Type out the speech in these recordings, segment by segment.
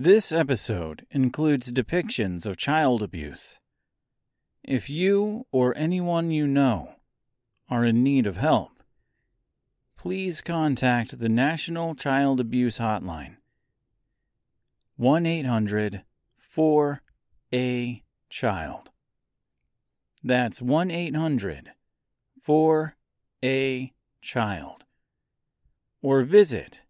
This episode includes depictions of child abuse. If you or anyone you know are in need of help, please contact the National Child Abuse Hotline 1 800 4A Child. That's 1 800 4A Child. Or visit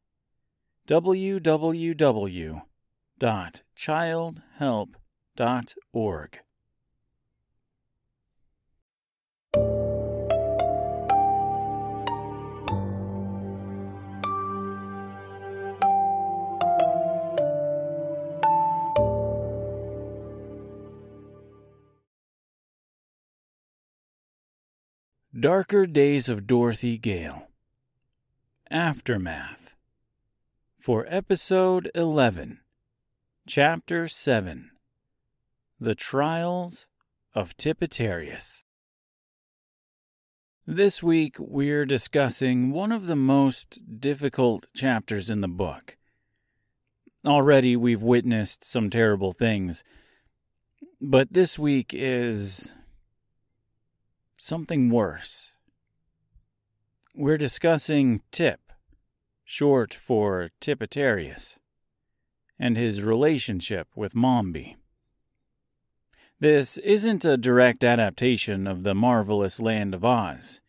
www.childhelp.org. Darker Days of Dorothy Gale. Aftermath. For Episode 11, Chapter 7 The Trials of Tippetarius. This week we're discussing one of the most difficult chapters in the book. Already we've witnessed some terrible things, but this week is something worse. We're discussing Tip, short for Tippetarius, and his relationship with Mombi. This isn't a direct adaptation of the marvelous Land of Oz.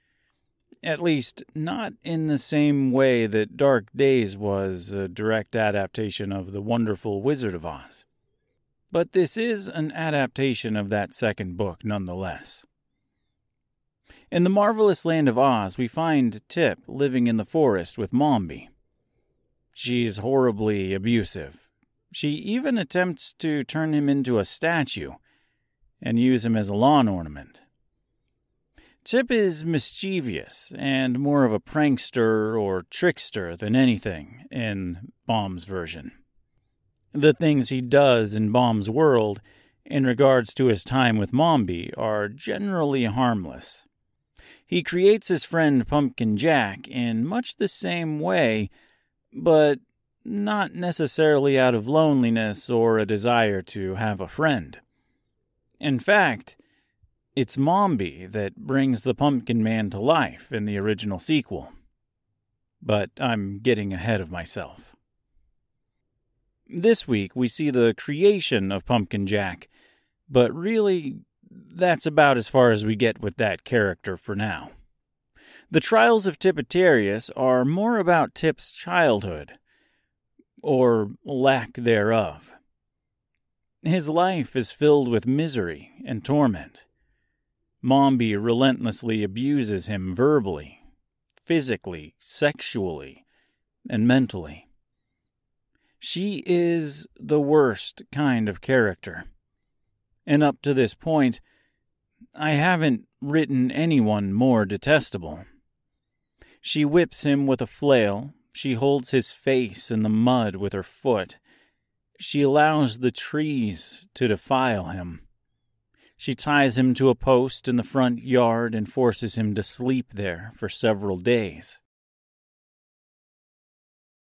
At least, not in the same way that Dark Days was a direct adaptation of The Wonderful Wizard of Oz. But this is an adaptation of that second book nonetheless. In the marvelous land of Oz, we find Tip living in the forest with Mombi. She's horribly abusive. She even attempts to turn him into a statue and use him as a lawn ornament. Tip is mischievous and more of a prankster or trickster than anything in Baum's version. The things he does in Baum's world in regards to his time with Mombi are generally harmless. He creates his friend Pumpkin Jack in much the same way, but not necessarily out of loneliness or a desire to have a friend. In fact, it's Mombi that brings the Pumpkin Man to life in the original sequel. But I'm getting ahead of myself. This week we see the creation of Pumpkin Jack, but really that's about as far as we get with that character for now. The trials of Tippetarius are more about Tip's childhood, or lack thereof. His life is filled with misery and torment. Mombi relentlessly abuses him verbally, physically, sexually, and mentally. She is the worst kind of character and up to this point, I haven't written anyone more detestable. She whips him with a flail, she holds his face in the mud with her foot, she allows the trees to defile him. She ties him to a post in the front yard and forces him to sleep there for several days.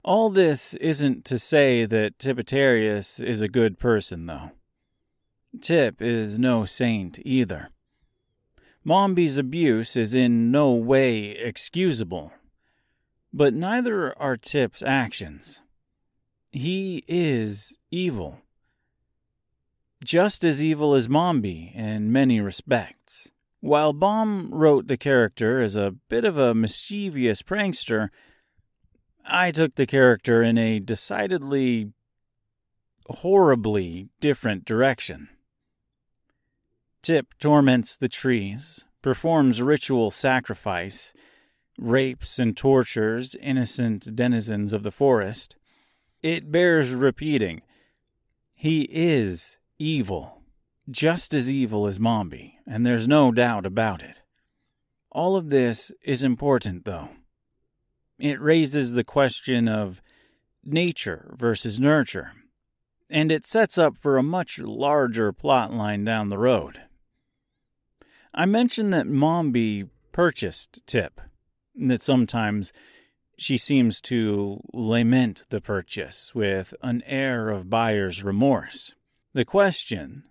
All this isn't to say that Tippetarius is a good person, though. Tip is no saint either. Mombi's abuse is in no way excusable, but neither are Tip's actions. He is evil. Just as evil as Mombi in many respects. While Baum wrote the character as a bit of a mischievous prankster, I took the character in a decidedly horribly different direction. Tip torments the trees, performs ritual sacrifice, rapes and tortures innocent denizens of the forest. It bears repeating. He is evil, just as evil as Mombi, and there's no doubt about it. All of this is important, though. It raises the question of nature versus nurture, and it sets up for a much larger plot line down the road. I mentioned that Mombi purchased Tip, that sometimes She seems to lament the purchase with an air of buyer's remorse. The question,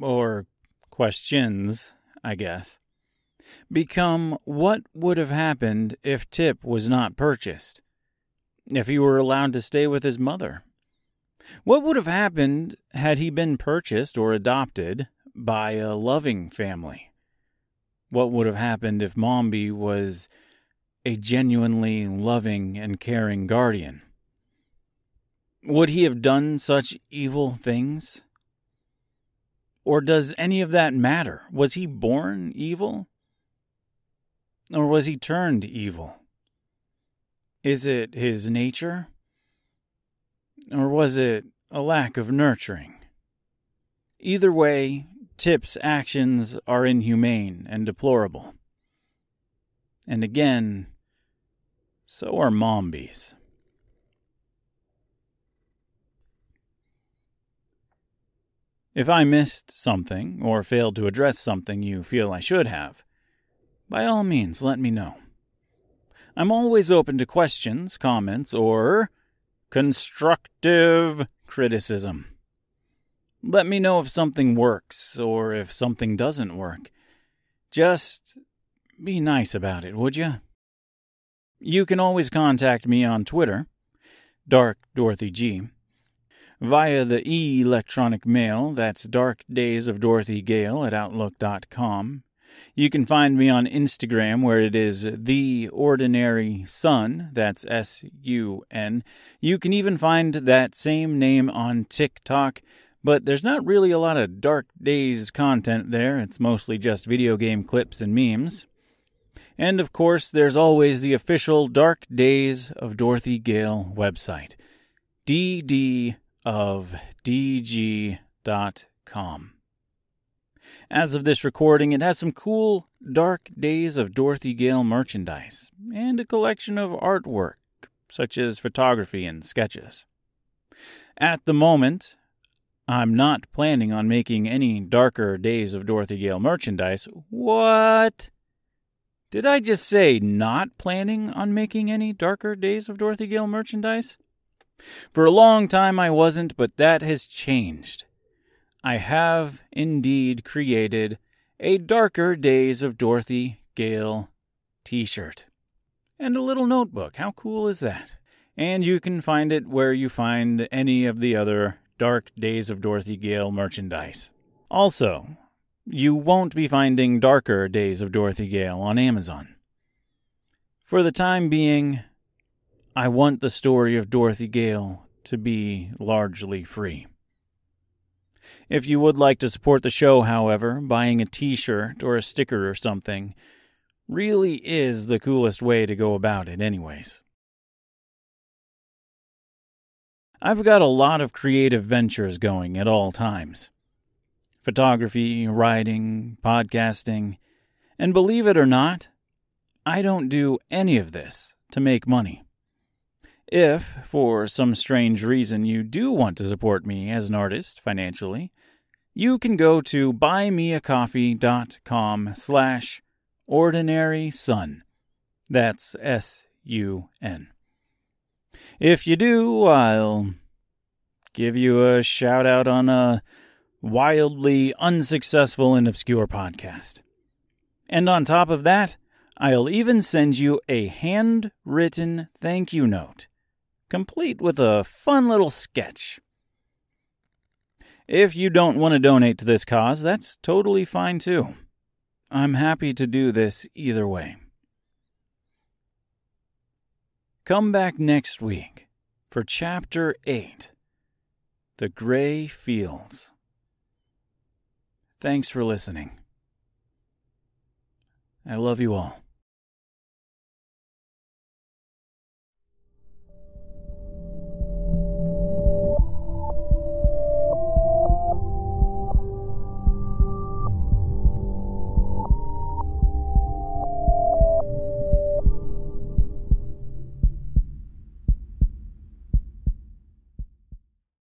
or questions, I guess, become what would have happened if Tip was not purchased? If he were allowed to stay with his mother? What would have happened had he been purchased or adopted by a loving family? What would have happened if Mombi was a genuinely loving and caring guardian? Would he have done such evil things? Or does any of that matter? Was he born evil? Or was he turned evil? Is it his nature? Or was it a lack of nurturing? Either way, Tip's actions are inhumane and deplorable. And again, so are Mombi's. If I missed something or failed to address something you feel I should have, by all means let me know. I'm always open to questions, comments, or constructive criticism. Let me know if something works or if something doesn't work. Just be nice about it, would you? You can always contact me on Twitter, Dark Dorothy G, via the e electronic mail, that's Dark Days of Dorothy Gale at outlook.com. You can find me on Instagram where it is The Ordinary Sun, that's S U N. You can even find that same name on TikTok, but there's not really a lot of Dark Days content there. It's mostly just video game clips and memes. And of course, there's always the official Dark Days of Dorothy Gale website, ddofdg.com. As of this recording, it has some cool Dark Days of Dorothy Gale merchandise and a collection of artwork, such as photography and sketches. At the moment, I'm not planning on making any Darker Days of Dorothy Gale merchandise. What? Did I just say not planning on making any Darker Days of Dorothy Gale merchandise? For a long time I wasn't, but that has changed. I have indeed created a Darker Days of Dorothy Gale t shirt and a little notebook. How cool is that? And you can find it where you find any of the other Dark Days of Dorothy Gale merchandise. Also, you won't be finding Darker Days of Dorothy Gale on Amazon. For the time being, I want the story of Dorothy Gale to be largely free. If you would like to support the show, however, buying a t shirt or a sticker or something really is the coolest way to go about it, anyways. I've got a lot of creative ventures going at all times photography, writing, podcasting, and believe it or not, I don't do any of this to make money. If, for some strange reason, you do want to support me as an artist financially, you can go to buymeacoffee.com slash ordinary sun. That's S-U-N. If you do, I'll give you a shout out on a wildly unsuccessful and obscure podcast. And on top of that, I'll even send you a handwritten thank you note, complete with a fun little sketch. If you don't want to donate to this cause, that's totally fine too. I'm happy to do this either way. Come back next week for Chapter 8 The Gray Fields. Thanks for listening. I love you all.